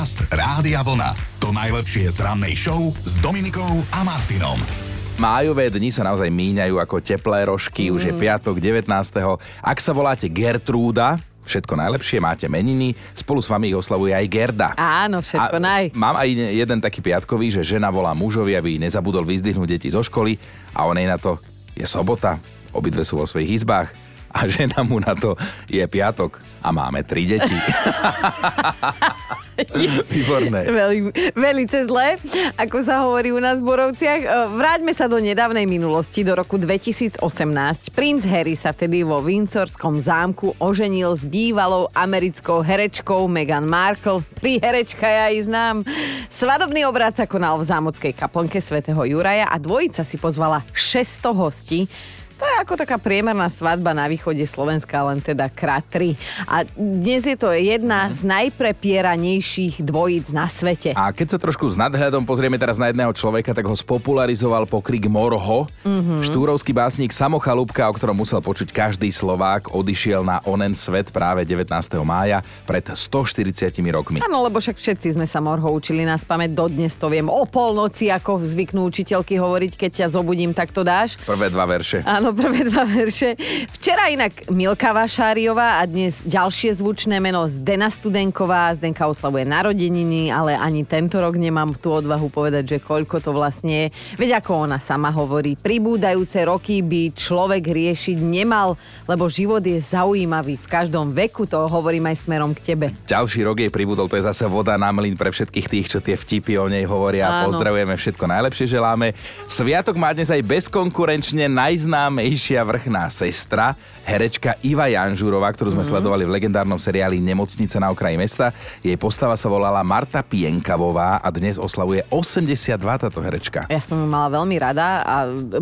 Podcast Rádia Vlna. To najlepšie z rannej show s Dominikou a Martinom. Májové dni sa naozaj míňajú ako teplé rožky, mm. už je piatok 19. Ak sa voláte Gertrúda, všetko najlepšie, máte meniny, spolu s vami ich oslavuje aj Gerda. Áno, všetko a naj. Mám aj jeden taký piatkový, že žena volá mužovi, aby nezabudol vyzdvihnúť deti zo školy a on jej na to, je sobota, obidve sú vo svojich izbách a žena mu na to, je piatok a máme tri deti. Výborné. Veľmi, velice zlé, ako sa hovorí u nás v Borovciach. E, vráťme sa do nedávnej minulosti, do roku 2018. Princ Harry sa vtedy vo Windsorskom zámku oženil s bývalou americkou herečkou Meghan Markle. Pri herečka ja ich znám. Svadobný obrad sa konal v zámockej kaplnke svätého Juraja a dvojica si pozvala 600 hostí. To je ako taká priemerná svadba na východe Slovenska, len teda krát tri. A dnes je to jedna z najprepieranejších dvojíc na svete. A keď sa trošku s nadhľadom pozrieme teraz na jedného človeka, tak ho spopularizoval pokrik Morho. Mm-hmm. Štúrovský básnik Samochalúbka, o ktorom musel počuť každý Slovák, odišiel na onen svet práve 19. mája pred 140 rokmi. Áno, lebo však všetci sme sa Morho učili na spamäť, dodnes to viem o polnoci, ako zvyknú učiteľky hovoriť, keď ťa zobudím, tak to dáš. Prvé dva verše. Áno, Áno, prvé dva verše. Včera inak Milka Vašáriová a dnes ďalšie zvučné meno Zdena Studenková. Zdenka oslavuje narodeniny, ale ani tento rok nemám tú odvahu povedať, že koľko to vlastne je. Veď ako ona sama hovorí, pribúdajúce roky by človek riešiť nemal, lebo život je zaujímavý v každom veku, to hovorím aj smerom k tebe. Ďalší rok jej pribudol, to je zase voda na mlyn pre všetkých tých, čo tie vtipy o nej hovoria. Áno. Pozdravujeme, všetko najlepšie želáme. Sviatok má dnes aj bezkonkurenčne najznáme najznámejšia vrchná sestra, herečka Iva Janžurová, ktorú sme mm. sledovali v legendárnom seriáli Nemocnice na okraji mesta. Jej postava sa volala Marta Pienkavová a dnes oslavuje 82 táto herečka. Ja som ju mala veľmi rada a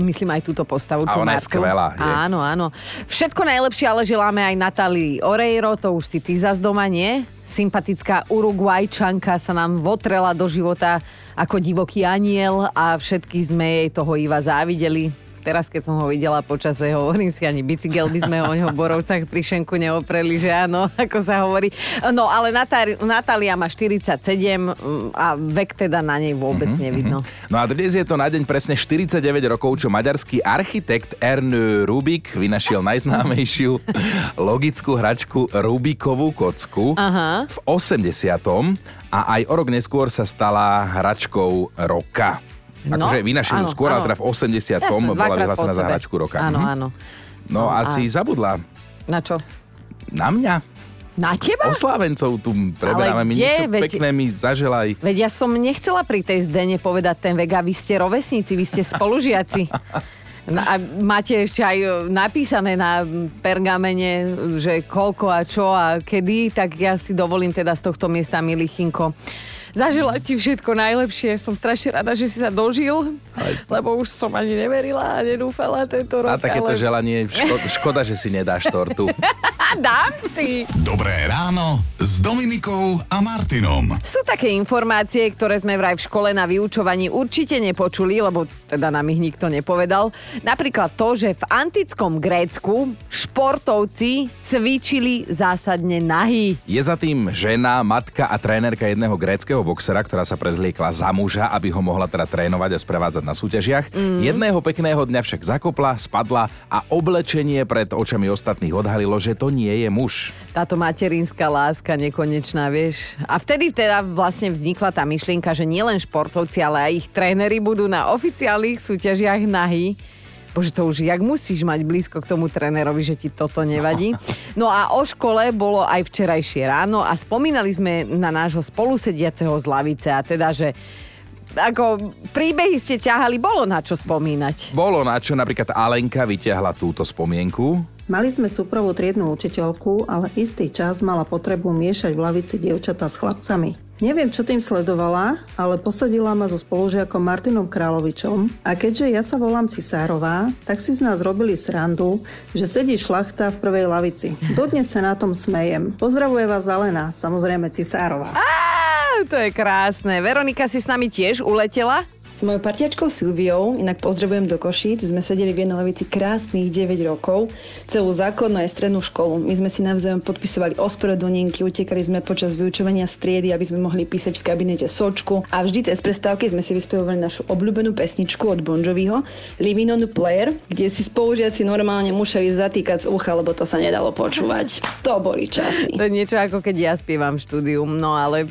myslím aj túto postavu. A ona je skvelá. Je. Áno, áno. Všetko najlepšie ale želáme aj Natálii Oreiro, to už si ty zas doma, nie? sympatická Uruguajčanka sa nám votrela do života ako divoký aniel a všetky sme jej toho Iva závideli teraz, keď som ho videla počase, hovorím si, ani bicykel by sme o ňo v Borovcach pri šenku neopreli, že áno, ako sa hovorí. No, ale Natália má 47 mm, a vek teda na nej vôbec mm-hmm, nevidno. No a dnes je to na deň presne 49 rokov, čo maďarský architekt Ernő Rubik vynašiel najznámejšiu logickú hračku Rubikovú kocku Aha. v 80. a aj o rok neskôr sa stala hračkou roka. Akože no, vynašiel skôr, ale teda v 80. Jasne, bola vyhlásená za hračku roka. Áno, mhm. áno. No, no asi a... zabudla. Na čo? Na mňa. Na teba? Oslávencov tu preberáme. Mi niečo veď, pekné mi zaželaj. Veď ja som nechcela pri tej zdene povedať ten vek a vy ste rovesníci, vy ste spolužiaci. No a máte ešte aj napísané na pergamene, že koľko a čo a kedy, tak ja si dovolím teda z tohto miesta, milý Chinko, zažila ti všetko najlepšie. Som strašne rada, že si sa dožil, lebo už som ani neverila a nedúfala tento rok. A takéto ale... želanie, škoda, škoda, že si nedáš tortu. Dám si. Dobré ráno s Dominikou a Martinom. Sú také informácie, ktoré sme vraj v škole na vyučovaní určite nepočuli, lebo teda nám ich nikto nepovedal. Napríklad to, že v antickom Grécku športovci cvičili zásadne nahý. Je za tým žena, matka a trénerka jedného gréckého boxera, ktorá sa prezliekla za muža, aby ho mohla teda trénovať a sprevádzať na súťažiach. Mm. Jedného pekného dňa však zakopla, spadla a oblečenie pred očami ostatných odhalilo, že to nie je muž. Táto materinská láska nekonečná, vieš. A vtedy teda vlastne vznikla tá myšlienka, že nielen športovci, ale aj ich tréneri budú na oficiálnych súťažiach nahy. Bože, to už jak musíš mať blízko k tomu trénerovi, že ti toto nevadí. No a o škole bolo aj včerajšie ráno a spomínali sme na nášho spolusediaceho z lavice a teda, že ako príbehy ste ťahali, bolo na čo spomínať. Bolo na čo, napríklad Alenka vyťahla túto spomienku. Mali sme súpravú triednu učiteľku, ale istý čas mala potrebu miešať v lavici dievčatá s chlapcami. Neviem, čo tým sledovala, ale posadila ma so spolužiakom Martinom Královičom a keďže ja sa volám Cisárová, tak si z nás robili srandu, že sedí šlachta v prvej lavici. Dodnes sa na tom smejem. Pozdravuje vás Alena, samozrejme Cisárová. To je krásne. Veronika si s nami tiež uletela? S mojou partiačkou Silviou, inak pozdravujem do Košíc, sme sedeli v jednej krásnych 9 rokov, celú základnú aj strednú školu. My sme si navzájom podpisovali ospravedlnenky, utekali sme počas vyučovania striedy, aby sme mohli písať v kabinete sočku a vždy cez prestávky sme si vyspevovali našu obľúbenú pesničku od Bon Joviho, Living on the Player, kde si spolužiaci normálne museli zatýkať z ucha, lebo to sa nedalo počúvať. To boli časy. To je niečo ako keď ja spievam štúdium, no ale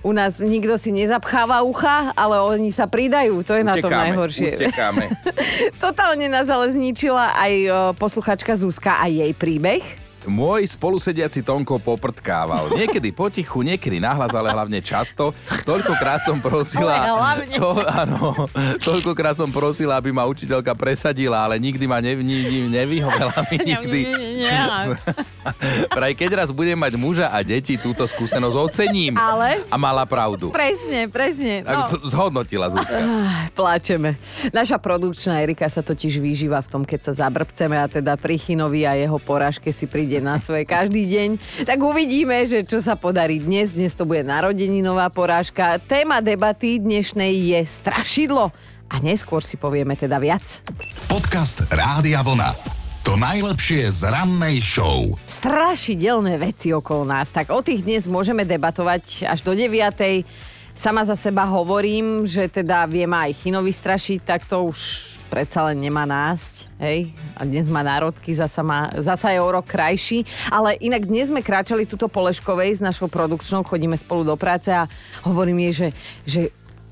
u nás nikto si nezapcháva ucha, ale oni sa pridajú utekajú, to je utekáme, na tom najhoršie. Utekáme. Totálne nás ale zničila aj posluchačka Zuzka a jej príbeh. Môj spolusediaci Tonko poprtkával. Niekedy potichu, niekedy nahlas, ale hlavne často. Toľkokrát som prosila... Ale hlavne to, áno, toľkokrát som prosila, aby ma učiteľka presadila, ale nikdy ma ne, ne, nevyhovela mi nikdy. Praj keď raz budem mať muža a deti, túto skúsenosť ocením. Ale? A mala pravdu. Presne, presne. No. Zhodnotila Zuzka. Pláčeme. Naša produkčná Erika sa totiž vyžíva v tom, keď sa zabrbceme a teda pri Chinovi a jeho porážke si príde ide na svoje každý deň. Tak uvidíme, že čo sa podarí dnes. Dnes to bude narodeninová porážka. Téma debaty dnešnej je strašidlo. A neskôr si povieme teda viac. Podcast Rádia Vlna. To najlepšie z rannej show. Strašidelné veci okolo nás. Tak o tých dnes môžeme debatovať až do 9. Sama za seba hovorím, že teda viem aj Chinovi strašiť, tak to už predsa len nemá násť, hej, a dnes má národky, zasa, má, zasa je o rok krajší, ale inak dnes sme kráčali tuto po Leškovej s našou produkčnou, chodíme spolu do práce a hovorím jej, že, že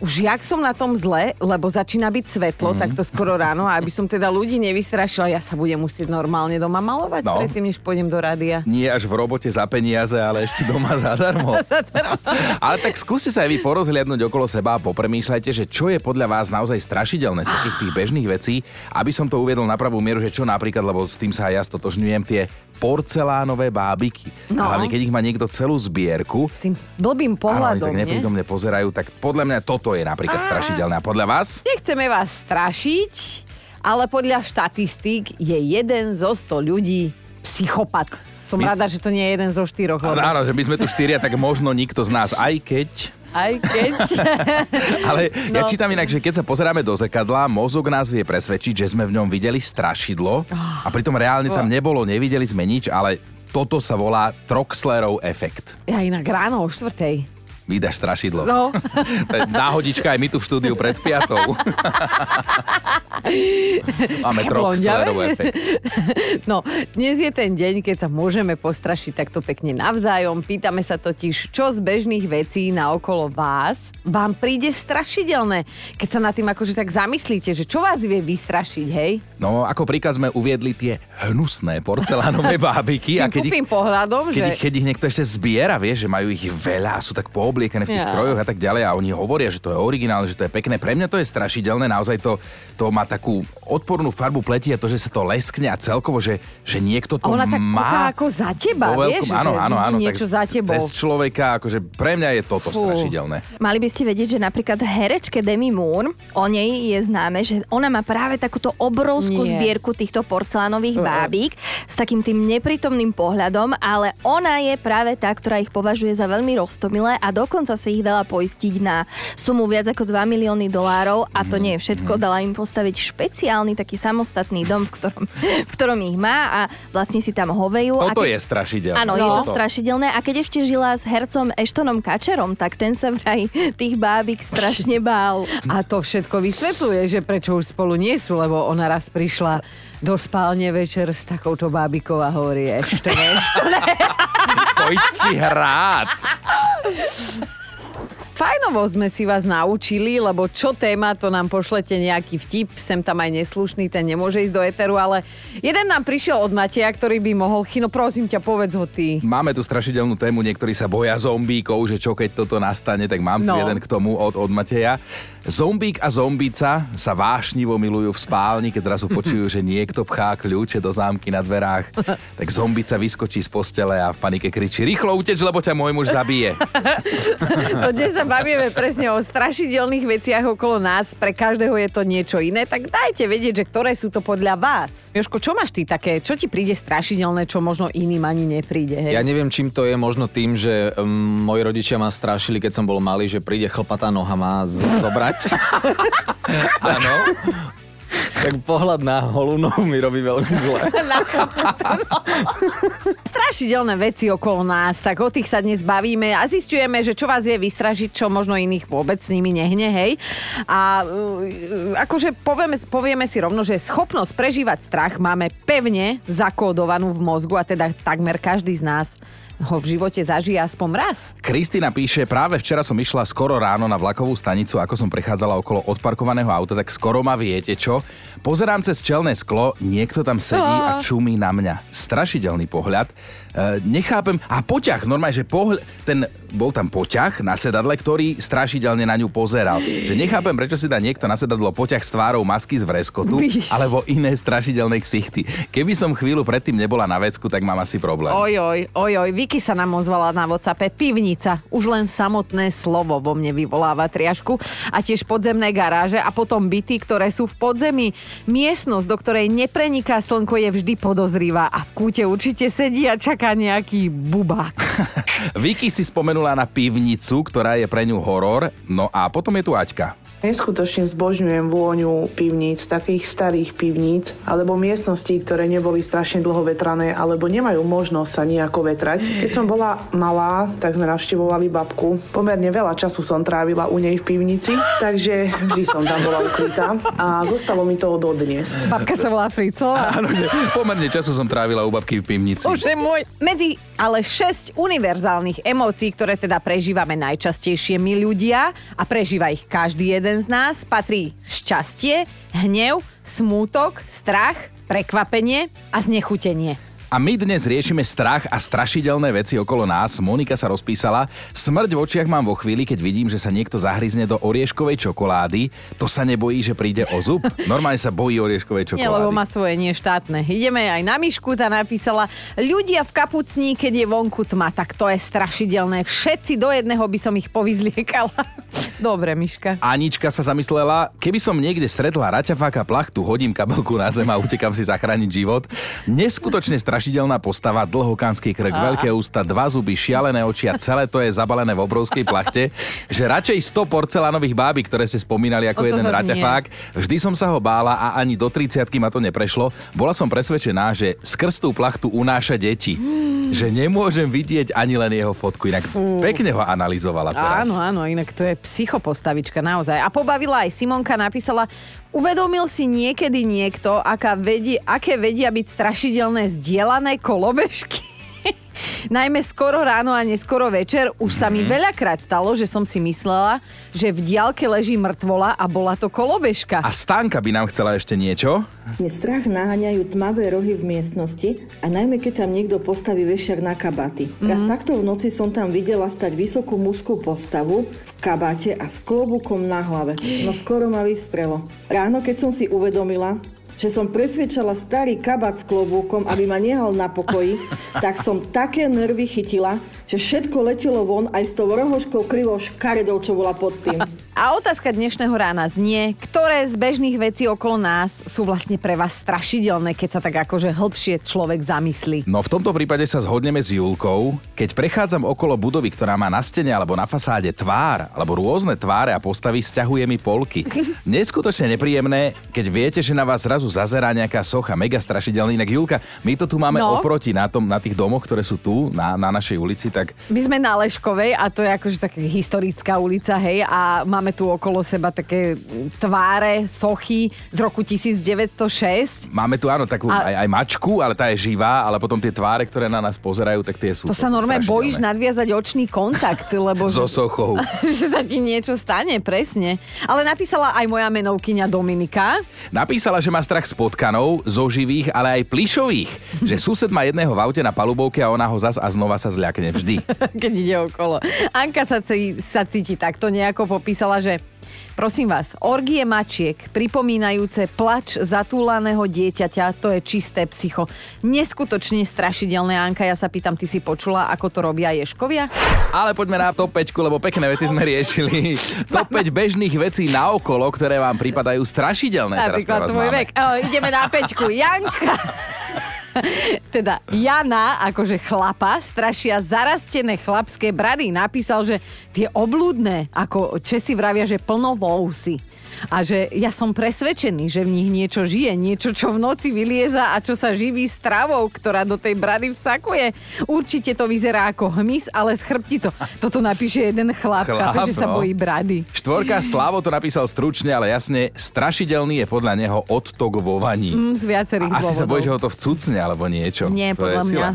už jak som na tom zle, lebo začína byť svetlo, mm. takto skoro ráno, a aby som teda ľudí nevystrašila, ja sa budem musieť normálne doma malovať no. predtým, než pôjdem do rádia. Nie až v robote za peniaze, ale ešte doma zadarmo. ale tak skúste sa aj vy porozhliadnúť okolo seba a popremýšľajte, že čo je podľa vás naozaj strašidelné z takých tých bežných vecí, aby som to uviedol na pravú mieru, že čo napríklad, lebo s tým sa aj ja stotožňujem, tie porcelánové bábiky. No. A hlavne, keď ich má niekto celú zbierku. S tým blbým pohľadom, Áno, tak neprítomne pozerajú, tak podľa mňa toto je napríklad a... strašidelné. A podľa vás? Nechceme vás strašiť, ale podľa štatistík je jeden zo 100 ľudí psychopat. Som my... rada, že to nie je jeden zo štyroch. Áno, áno, že my sme tu štyria, tak možno nikto z nás, aj keď aj keď. Ale no. ja čítam inak, že keď sa pozeráme do zrkadla, mozog nás vie presvedčiť, že sme v ňom videli strašidlo a pritom reálne tam nebolo, nevideli sme nič, ale toto sa volá Troxlerov efekt. Ja inak ráno o štvrtej vydáš strašidlo. No. Náhodička aj my tu v štúdiu pred piatou. Máme troch efekt. No, dnes je ten deň, keď sa môžeme postrašiť takto pekne navzájom. Pýtame sa totiž, čo z bežných vecí na okolo vás vám príde strašidelné. Keď sa nad tým akože tak zamyslíte, že čo vás vie vystrašiť, hej? No, ako príklad sme uviedli tie hnusné porcelánové bábiky. a keď ich, pohľadom, keď, že... Ich, keď ich niekto ešte zbiera, vie, že majú ich veľa a sú tak po obliekané v tých ja. krojoch a tak ďalej a oni hovoria, že to je originálne, že to je pekné. Pre mňa to je strašidelné, naozaj to, to má takú odpornú farbu pleti a to, že sa to leskne a celkovo, že, že niekto to ona má. tak ako za teba, vieš, áno, že áno, áno, niečo za tebou. Cez človeka, akože pre mňa je toto Fú. strašidelné. Mali by ste vedieť, že napríklad herečke Demi Moore, o nej je známe, že ona má práve takúto obrovskú Nie. zbierku týchto porcelánových uh. bábik s takým tým neprítomným pohľadom, ale ona je práve tá, ktorá ich považuje za veľmi roztomilé a dokonca si ich dala poistiť na sumu viac ako 2 milióny dolárov a to nie je všetko, dala im postaviť špeciálny taký samostatný dom, v ktorom, v ktorom ich má a vlastne si tam hovejú. Toto keď... je strašidelné. Áno, no. je to strašidelné a keď ešte žila s hercom Eštonom Kačerom, tak ten sa vraj tých bábik strašne bál. A to všetko vysvetľuje, že prečo už spolu nie sú, lebo ona raz prišla do spálne večer s takouto bábikou a hovorí ešte, ešte. Poď si hrát. Fajnovo sme si vás naučili, lebo čo téma, to nám pošlete nejaký vtip, sem tam aj neslušný, ten nemôže ísť do eteru, ale jeden nám prišiel od Mateja, ktorý by mohol, Chino, prosím ťa, povedz ho ty. Máme tu strašidelnú tému, niektorí sa boja zombíkov, že čo keď toto nastane, tak mám no. tu jeden k tomu od, od Mateja. Zombík a zombica sa vášnivo milujú v spálni, keď zrazu počujú, že niekto pchá kľúče do zámky na dverách. Tak zombica vyskočí z postele a v panike kričí Rýchlo uteč, lebo ťa môj muž zabije. Dnes sa sa bavíme presne o strašidelných veciach okolo nás, pre každého je to niečo iné, tak dajte vedieť, že ktoré sú to podľa vás. Joško, čo máš ty také, čo ti príde strašidelné, čo možno iným ani nepríde? Hej? Ja neviem, čím to je, možno tým, že um, moji rodičia ma strašili, keď som bol malý, že príde chlpatá noha má zobrať. Áno tak pohľad na holú nohu mi robí veľmi zle. Strašidelné veci okolo nás, tak o tých sa dnes bavíme a zistujeme, že čo vás vie vystražiť, čo možno iných vôbec s nimi nehne, hej. A uh, akože povieme, povieme si rovno, že schopnosť prežívať strach máme pevne zakódovanú v mozgu a teda takmer každý z nás ho v živote zažije aspoň raz. Kristina píše, práve včera som išla skoro ráno na vlakovú stanicu, ako som prechádzala okolo odparkovaného auta, tak skoro ma viete čo? Pozerám cez čelné sklo, niekto tam sedí a čumí na mňa. Strašidelný pohľad. E, nechápem, a poťah, normálne, že pohľ, ten, bol tam poťah na sedadle, ktorý strašidelne na ňu pozeral. Že nechápem, prečo si dá niekto na sedadlo poťah s tvárou masky z vreskotu, alebo iné strašidelné ksichty. Keby som chvíľu predtým nebola na vecku, tak mám asi problém. Ojoj, ojoj, Vicky sa nám ozvala na WhatsAppe. Pivnica. Už len samotné slovo vo mne vyvoláva triašku. A tiež podzemné garáže a potom byty, ktoré sú v podzemí. Miestnosť, do ktorej nepreniká slnko, je vždy podozrivá a v kúte určite sedí a čaká čaká nejaký bubák. Vicky si spomenula na pivnicu, ktorá je pre ňu horor, no a potom je tu Aťka. Neskutočne zbožňujem vôňu pivníc, takých starých pivníc, alebo miestností, ktoré neboli strašne dlho vetrané, alebo nemajú možnosť sa nejako vetrať. Keď som bola malá, tak sme navštevovali babku. Pomerne veľa času som trávila u nej v pivnici, takže vždy som tam bola ukrytá a zostalo mi toho dodnes. Babka sa volá Fricová. Áno, že pomerne času som trávila u babky v pivnici. Bože môj. Medzi ale 6 univerzálnych emócií, ktoré teda prežívame najčastejšie my ľudia a prežíva ich každý jeden jeden z nás patrí šťastie, hnev, smútok, strach, prekvapenie a znechutenie. A my dnes riešime strach a strašidelné veci okolo nás. Monika sa rozpísala. Smrť v očiach mám vo chvíli, keď vidím, že sa niekto zahryzne do orieškovej čokolády. To sa nebojí, že príde o zub? Normálne sa bojí orieškovej čokolády. Nie, lebo má svoje nie štátne. Ideme aj na Myšku, tá napísala, ľudia v kapucní, keď je vonku tma, tak to je strašidelné. Všetci do jedného by som ich povyzliekala. Dobre, Miška. Anička sa zamyslela, keby som niekde stretla raťafáka plachtu, hodím kabelku na zem a utekam si zachrániť život. Neskutočne strašidelná postava, dlhokánsky krk, a. veľké ústa, dva zuby, šialené oči a celé to je zabalené v obrovskej plachte, že radšej 100 porcelánových báby, ktoré ste spomínali ako jeden raťafák. Vždy som sa ho bála a ani do 30 ma to neprešlo. Bola som presvedčená, že skrz tú plachtu unáša deti. Hmm. Že nemôžem vidieť ani len jeho fotku. Inak Fú. pekne ho analyzovala teraz. Áno, áno, inak to je psychopostavička naozaj. A pobavila aj Simonka, napísala, Uvedomil si niekedy niekto, aká vedie, aké vedia byť strašidelné zdieľané kolobežky? Najmä skoro ráno a neskoro večer už sa mi mhm. veľakrát stalo, že som si myslela, že v diálke leží mŕtvola a bola to kolobežka. A Stanka by nám chcela ešte niečo? Mne strach naháňajú tmavé rohy v miestnosti a najmä keď tam niekto postaví vešiak na kabaty. Mm-hmm. Raz takto v noci som tam videla stať vysokú mužskú postavu v kabáte a s klobúkom na hlave. No skoro ma vystrelo. Ráno, keď som si uvedomila, že som presvedčala starý kabát s klobúkom, aby ma nehal na pokoji, tak som také nervy chytila, že všetko letelo von aj s tou rohoškou krivou škaredou, čo bola pod tým. A otázka dnešného rána znie, ktoré z bežných vecí okolo nás sú vlastne pre vás strašidelné, keď sa tak akože hĺbšie človek zamyslí. No v tomto prípade sa zhodneme s Julkou. Keď prechádzam okolo budovy, ktorá má na stene alebo na fasáde tvár, alebo rôzne tváre a postavy, stiahuje mi polky. Neskutočne nepríjemné, keď viete, že na vás zrazu zazerá nejaká socha, mega strašidelný. Inak Julka, my to tu máme no. oproti na, tom, na tých domoch, ktoré sú tu, na, na našej ulici, tak... My sme na Leškovej a to je akože taká historická ulica, hej, a máme tu okolo seba také tváre, sochy z roku 1906. Máme tu, áno, takú a... aj, aj mačku, ale tá je živá, ale potom tie tváre, ktoré na nás pozerajú, tak tie sú... To sa normálne bojíš nadviazať očný kontakt, lebo... so sochou. že sa ti niečo stane, presne. Ale napísala aj moja menovkyňa Dominika. Napísala, že má strach z potkanov, zo živých, ale aj plišových. že sused má jedného v aute na palubovke a ona ho zas a znova sa zľakne vždy. Keď ide okolo. Anka sa, sa cíti takto nejako popísala, že Prosím vás, orgie mačiek, pripomínajúce plač zatúlaného dieťaťa, to je čisté psycho. Neskutočne strašidelné, Anka, ja sa pýtam, ty si počula, ako to robia ješkovia? Ale poďme na top 5, lebo pekné veci sme riešili. top 5 bežných vecí na okolo, ktoré vám pripadajú strašidelné. Napríklad tvoj vek. O, ideme na pečku. Janka. Teda Jana, akože chlapa, strašia zarastené chlapské brady. Napísal, že tie oblúdne, ako Česi vravia, že plno vousy a že ja som presvedčený, že v nich niečo žije, niečo, čo v noci vylieza a čo sa živí stravou, ktorá do tej brady vsakuje. Určite to vyzerá ako hmyz, ale s chrbticou. Toto napíše jeden chlap, chlap že sa no. bojí brady. Štvorka Slavo to napísal stručne, ale jasne, strašidelný je podľa neho odtok vo vani. Mm, z viacerých a asi dôvodov. sa bojí, že ho to vcucne alebo niečo. Nie, to podľa mňa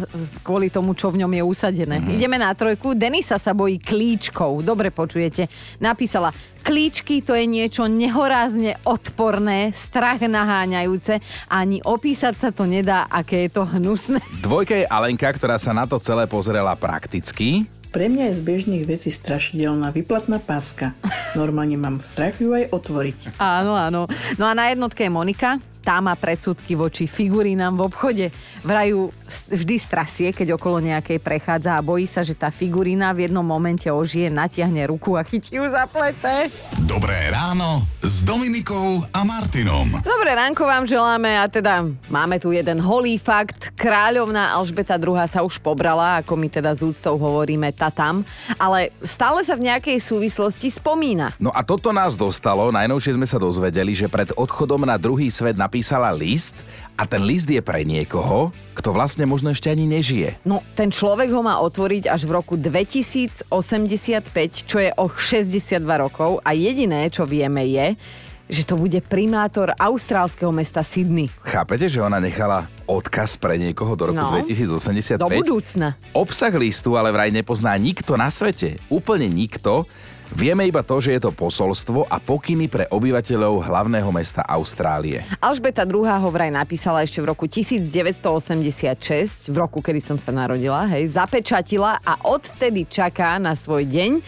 kvôli tomu, čo v ňom je usadené. Mm-hmm. Ideme na trojku. Denisa sa bojí klíčkov. Dobre počujete. Napísala, Klíčky to je niečo nehorázne odporné, strach naháňajúce. Ani opísať sa to nedá, aké je to hnusné. Dvojka je Alenka, ktorá sa na to celé pozrela prakticky. Pre mňa je z bežných vecí strašidelná vyplatná páska. Normálne mám strach ju aj otvoriť. Áno, áno. No a na jednotke je Monika tá má predsudky voči figurínám v obchode. Vrajú vždy strasie, keď okolo nejakej prechádza a bojí sa, že tá figurína v jednom momente ožije, natiahne ruku a chytí ju za plece. Dobré ráno s Dominikou a Martinom. Dobré ránko vám želáme a teda máme tu jeden holý fakt. Kráľovná Alžbeta II sa už pobrala, ako my teda z úctou hovoríme tatam, ale stále sa v nejakej súvislosti spomína. No a toto nás dostalo, najnovšie sme sa dozvedeli, že pred odchodom na druhý svet napísal napísala list a ten list je pre niekoho, kto vlastne možno ešte ani nežije. No, ten človek ho má otvoriť až v roku 2085, čo je o 62 rokov a jediné, čo vieme je, že to bude primátor austrálskeho mesta Sydney. Chápete, že ona nechala odkaz pre niekoho do roku no, 2085? Do budúcna. Obsah listu ale vraj nepozná nikto na svete. Úplne nikto. Vieme iba to, že je to posolstvo a pokyny pre obyvateľov hlavného mesta Austrálie. Alžbeta II. ho vraj napísala ešte v roku 1986, v roku, kedy som sa narodila, hej, zapečatila a odvtedy čaká na svoj deň.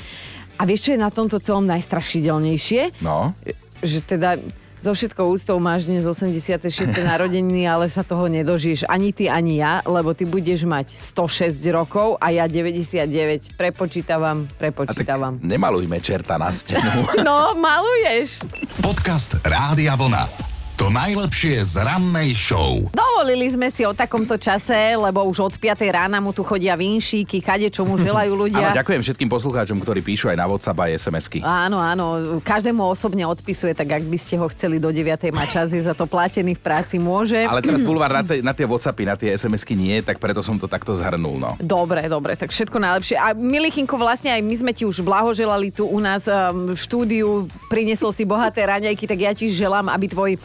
A vieš, čo je na tomto celom najstrašidelnejšie? No. Že teda so všetkou úctou máš dnes 86. narodeniny, ale sa toho nedožiješ ani ty, ani ja, lebo ty budeš mať 106 rokov a ja 99. Prepočítavam, prepočítavam. nemalujme čerta na stenu. no, maluješ. Podcast Rádia Vlna. To najlepšie z rannej show. Dovolili sme si o takomto čase, lebo už od 5 rána mu tu chodia vinšíky, kade čo mu želajú ľudia. Áno, ďakujem všetkým poslucháčom, ktorí píšu aj na WhatsApp a SMS-ky. Áno, áno, každému osobne odpisuje, tak ak by ste ho chceli do 9. mať čas, je za to platený v práci, môže. Ale teraz bulvár na, tie, na tie WhatsAppy, na tie SMS-ky nie, tak preto som to takto zhrnul. No. Dobre, dobre, tak všetko najlepšie. A Milichinko, vlastne aj my sme ti už blahoželali tu u nás um, v štúdiu, priniesol si bohaté raňajky, tak ja ti želám, aby tvoj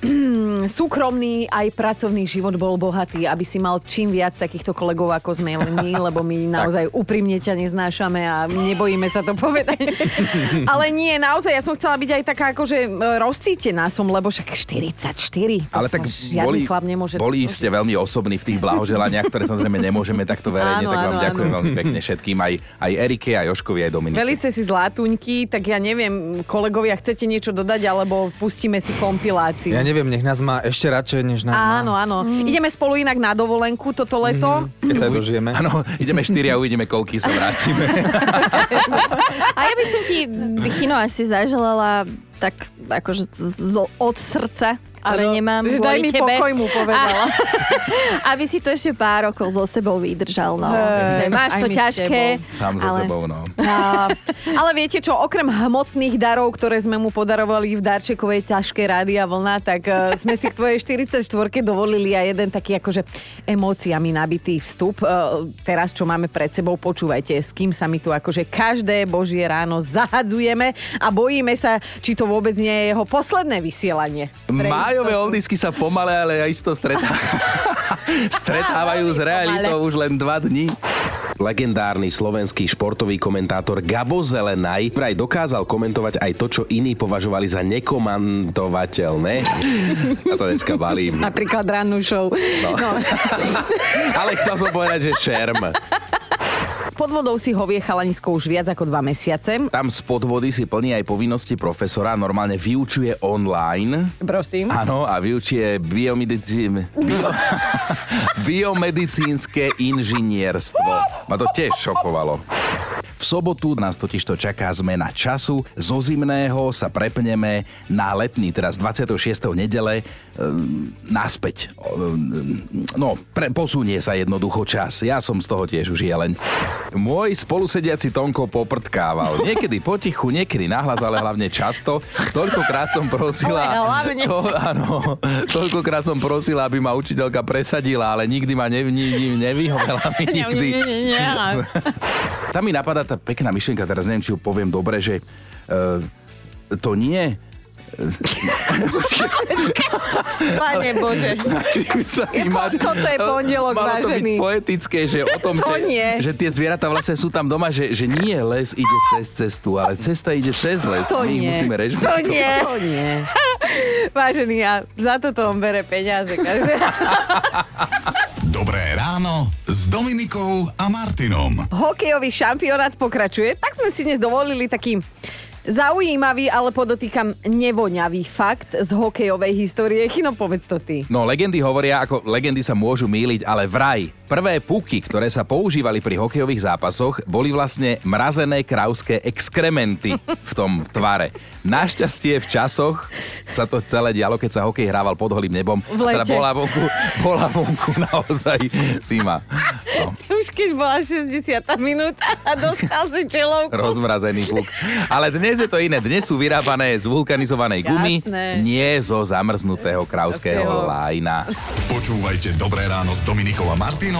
súkromný aj pracovný život bol bohatý, aby si mal čím viac takýchto kolegov ako sme my, lebo my naozaj úprimne ťa neznášame a nebojíme sa to povedať. Ale nie, naozaj, ja som chcela byť aj taká akože rozcítená som, lebo však 44. Ale tak boli, chlap nemôže boli ste veľmi osobní v tých blahoželaniach, ktoré samozrejme nemôžeme takto verejne, áno, tak vám áno, ďakujem áno. veľmi pekne všetkým, aj, aj Erike, aj Joškovi, aj Dominike. Velice si zlatuňky, tak ja neviem, kolegovia, chcete niečo dodať, alebo pustíme si kompiláciu. Ja neviem, nech nás má ešte radšej, než nás Áno, má. áno. Mm. Ideme spolu inak na dovolenku toto leto. Mm, keď sa dožijeme. Áno, ideme štyri a uvidíme, koľky sa vrátime. a ja by som ti, Chino, asi zaželala tak akože od srdca ktoré ano, nemám kvôli daj mi tebe. pokoj mu povedala. A, aby si to ešte pár rokov so sebou vydržal. No. Hey, že máš to ťažké. Sám ale... so sebou, no. A, ale viete čo, okrem hmotných darov, ktoré sme mu podarovali v darčekovej ťažkej rádia vlna, tak uh, sme si k tvojej 44 dovolili aj jeden taký akože emóciami nabitý vstup. Uh, teraz, čo máme pred sebou, počúvajte, s kým sa my tu akože každé božie ráno zahadzujeme a bojíme sa, či to vôbec nie je jeho posledné vysielanie. Má Májové oldisky sa pomale, ale aj isto stretávajú, stretávajú s realitou už len dva dní. Legendárny slovenský športový komentátor Gabo Zelenaj vraj dokázal komentovať aj to, čo iní považovali za nekomantovateľné. A to dneska balím. Napríklad rannú show. No. No. Ale chcel som povedať, že šerm. Pod vodou si hovie chalanisko už viac ako dva mesiace. Tam spod vody si plní aj povinnosti profesora, normálne vyučuje online. Prosím. Áno, a vyučuje biomedici... bio... biomedicínske inžinierstvo. Ma to tiež šokovalo. V sobotu nás totiž to čaká zmena času. Zo zimného sa prepneme na letný, teraz 26. nedele, e, naspäť. E, no, pre, posunie sa jednoducho čas. Ja som z toho tiež už jeleň. Môj spolusediaci Tonko poprtkával. Niekedy potichu, niekedy nahlas, ale hlavne často. Toľkokrát som prosila... Ale hlavne to, áno, toľkokrát som prosila, aby ma učiteľka presadila, ale nikdy ma nev, nev, nevyhovela mi nikdy. Tam mi napadá tá pekná myšlienka, teraz neviem, či ju poviem dobre, že uh, to nie Pane Bože. Toto je pondelok, Malo to vážený. byť poetické, že o tom, To že, nie. že tie zvieratá vlastne sú tam doma, že, že nie les ide cez cestu, ale cesta ide cez les. To My ich nie. musíme To rešpektovať. nie. To nie. Vážený, a za toto on bere peniaze každé. Ráno s Dominikou a Martinom. Hokejový šampionát pokračuje, tak sme si dnes dovolili taký zaujímavý, ale podotýkam nevoňavý fakt z hokejovej histórie. Chino, povedz to ty. No, legendy hovoria, ako legendy sa môžu míliť, ale vraj prvé puky, ktoré sa používali pri hokejových zápasoch, boli vlastne mrazené krauské exkrementy v tom tvare. Našťastie v časoch sa to celé dialo, keď sa hokej hrával pod holým nebom. V A teda lete. bola vonku, bola vonku naozaj zima. No, Už keď bola 60. minúta a dostal si čelovku. rozmrazený puk. Ale dnes je to iné. Dnes sú vyrábané z vulkanizovanej gumy, Jasné. nie zo zamrznutého krauského lajna. Počúvajte Dobré ráno s Dominikou a Martinom